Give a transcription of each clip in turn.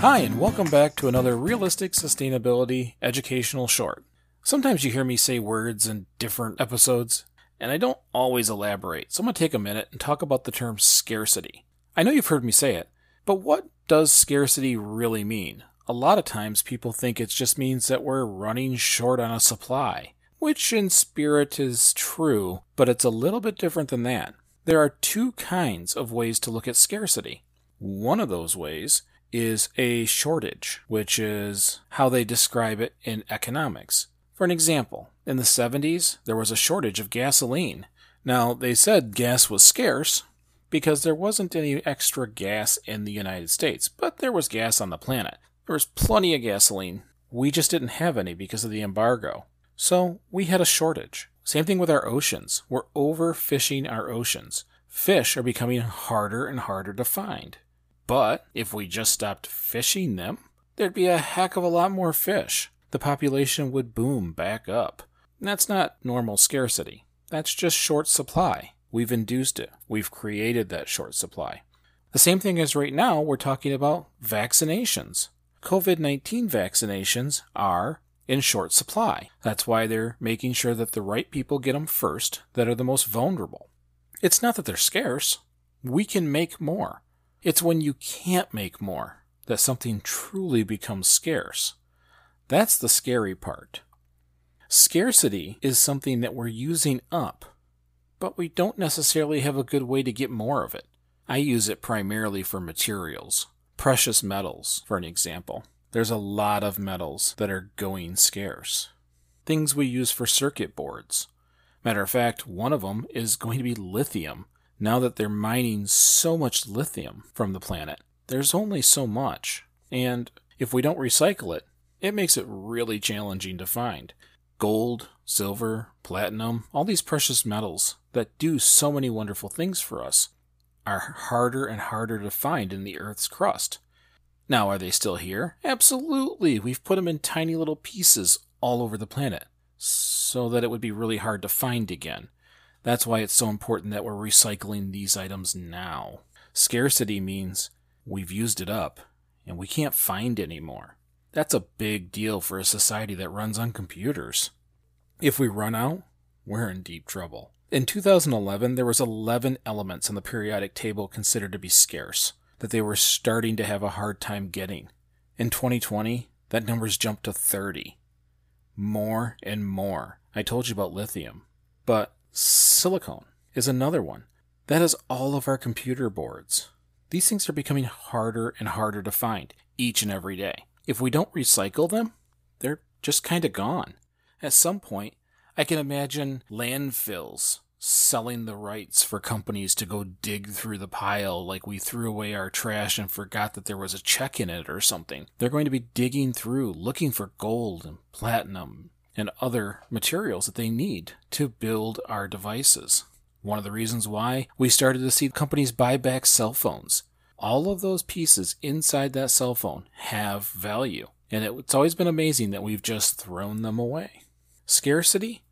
Hi, and welcome back to another realistic sustainability educational short. Sometimes you hear me say words in different episodes, and I don't always elaborate, so I'm going to take a minute and talk about the term scarcity. I know you've heard me say it, but what does scarcity really mean? A lot of times people think it just means that we're running short on a supply, which in spirit is true, but it's a little bit different than that. There are two kinds of ways to look at scarcity. One of those ways is a shortage, which is how they describe it in economics. For an example, in the 70s, there was a shortage of gasoline. Now, they said gas was scarce because there wasn't any extra gas in the United States, but there was gas on the planet. There was plenty of gasoline. We just didn't have any because of the embargo. So, we had a shortage. Same thing with our oceans. We're overfishing our oceans. Fish are becoming harder and harder to find. But if we just stopped fishing them, there'd be a heck of a lot more fish. The population would boom back up. That's not normal scarcity. That's just short supply. We've induced it. We've created that short supply. The same thing as right now, we're talking about vaccinations. COVID 19 vaccinations are in short supply. That's why they're making sure that the right people get them first that are the most vulnerable. It's not that they're scarce. We can make more. It's when you can't make more that something truly becomes scarce. That's the scary part. Scarcity is something that we're using up, but we don't necessarily have a good way to get more of it. I use it primarily for materials. Precious metals, for an example. There's a lot of metals that are going scarce. Things we use for circuit boards. Matter of fact, one of them is going to be lithium now that they're mining so much lithium from the planet, there's only so much. And if we don't recycle it, it makes it really challenging to find. Gold, silver, platinum, all these precious metals that do so many wonderful things for us are harder and harder to find in the Earth's crust. Now, are they still here? Absolutely. We've put them in tiny little pieces all over the planet so that it would be really hard to find again. That's why it's so important that we're recycling these items now. Scarcity means we've used it up and we can't find any more. That's a big deal for a society that runs on computers. If we run out, we're in deep trouble. In 2011, there was 11 elements on the periodic table considered to be scarce that they were starting to have a hard time getting. In 2020, that number's jumped to 30. More and more. I told you about lithium. But Silicone is another one. That is all of our computer boards. These things are becoming harder and harder to find each and every day. If we don't recycle them, they're just kind of gone. At some point, I can imagine landfills selling the rights for companies to go dig through the pile like we threw away our trash and forgot that there was a check in it or something. They're going to be digging through looking for gold and platinum and other materials that they need to build our devices. One of the reasons why we started to see companies buy back cell phones. All of those pieces inside that cell phone have value, and it's always been amazing that we've just thrown them away. Scarcity?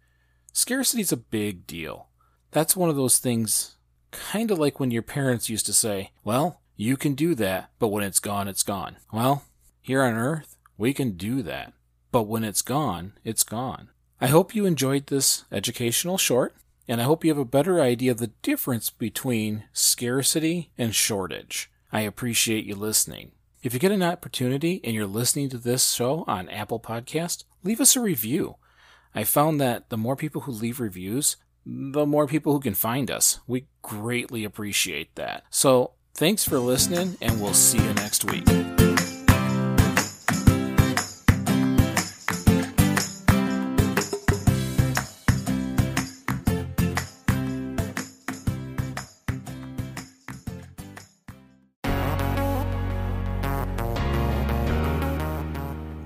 Scarcity is a big deal. That's one of those things, kind of like when your parents used to say, Well, you can do that, but when it's gone, it's gone. Well, here on Earth, we can do that but when it's gone, it's gone. I hope you enjoyed this educational short, and I hope you have a better idea of the difference between scarcity and shortage. I appreciate you listening. If you get an opportunity and you're listening to this show on Apple Podcast, leave us a review. I found that the more people who leave reviews, the more people who can find us. We greatly appreciate that. So, thanks for listening, and we'll see you next week.